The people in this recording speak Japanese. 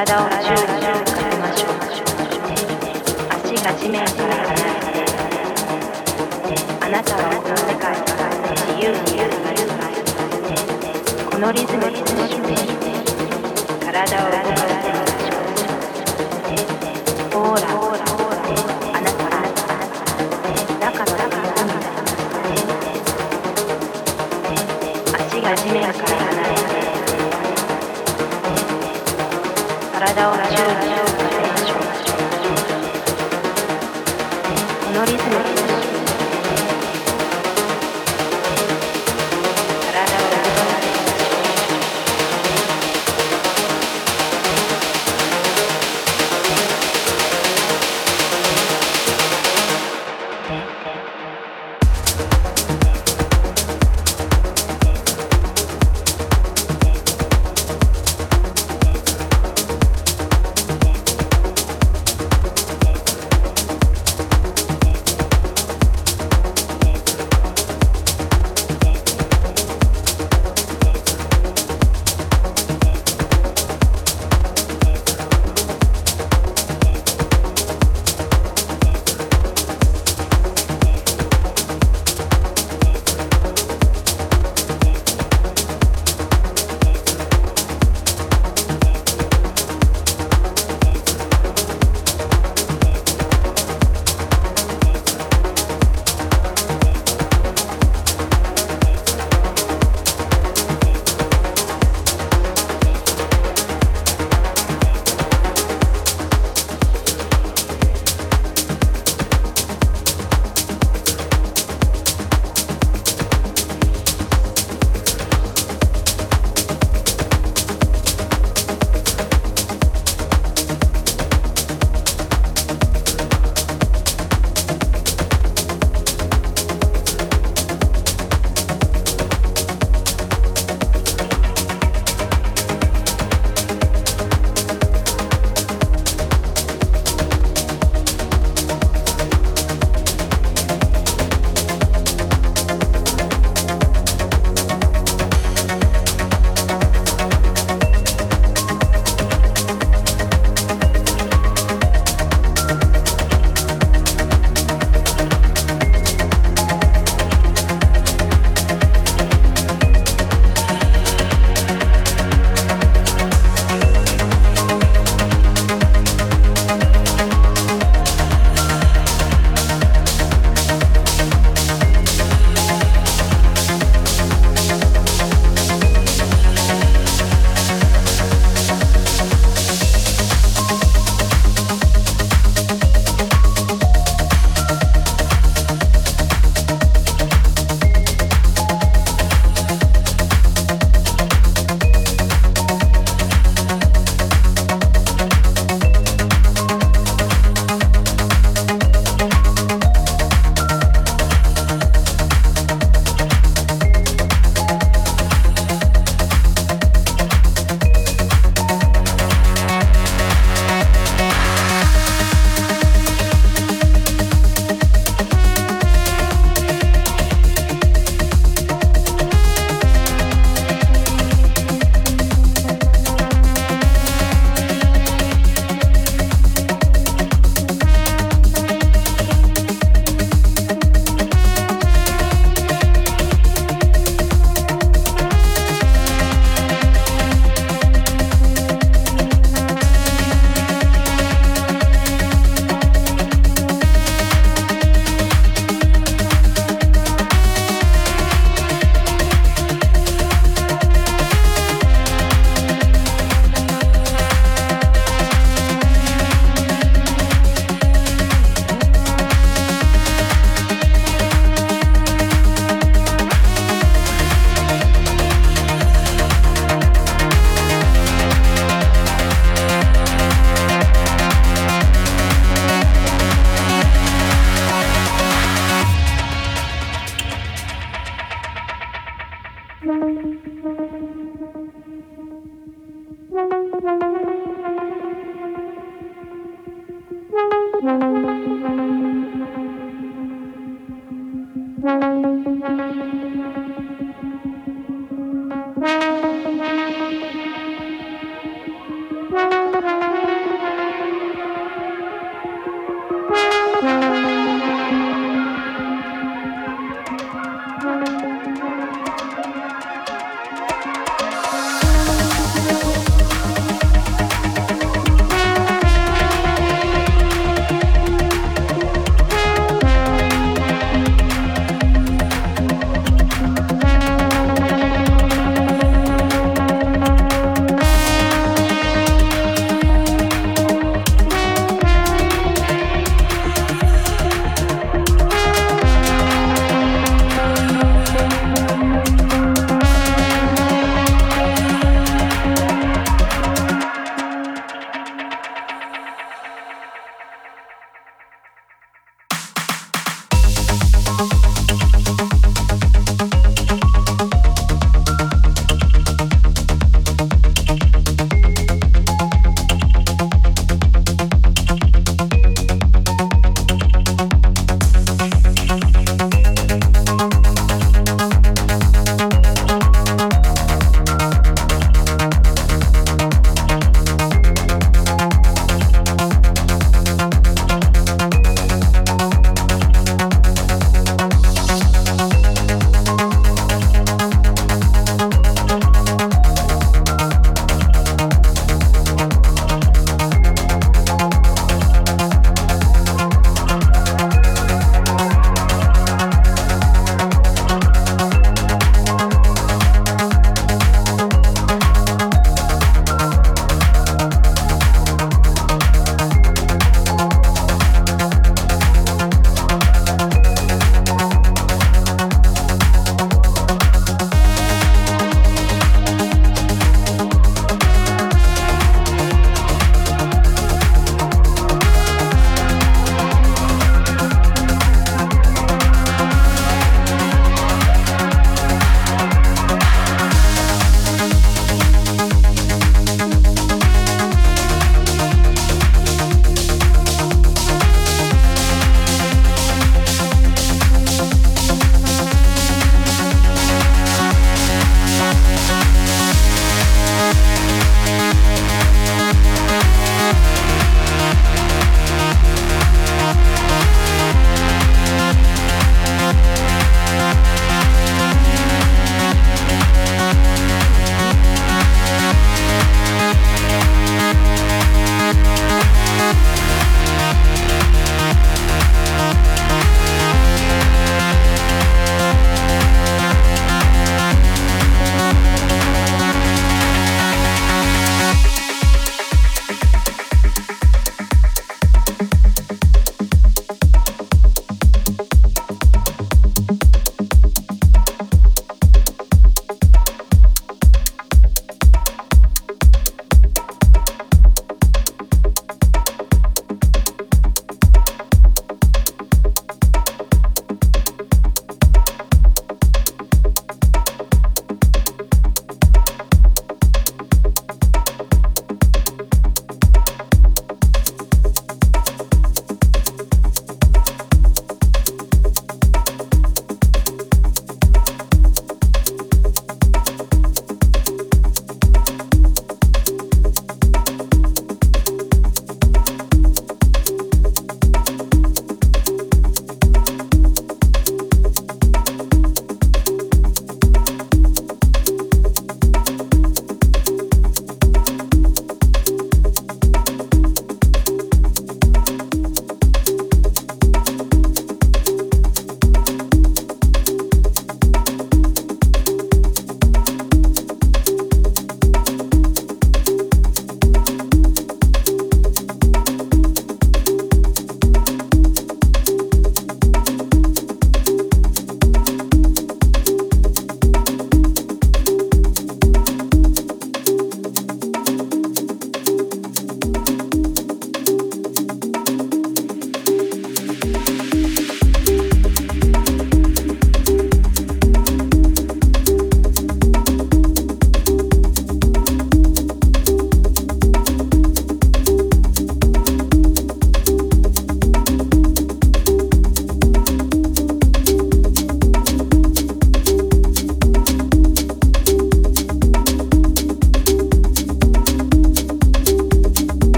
をラジオにさせましょう足が地面から離れてあなたはこの世界から自由に歩かれますこのリズムに乗って体を動かしてみましょうほらあなたあなた中のリズムになります足が地面から体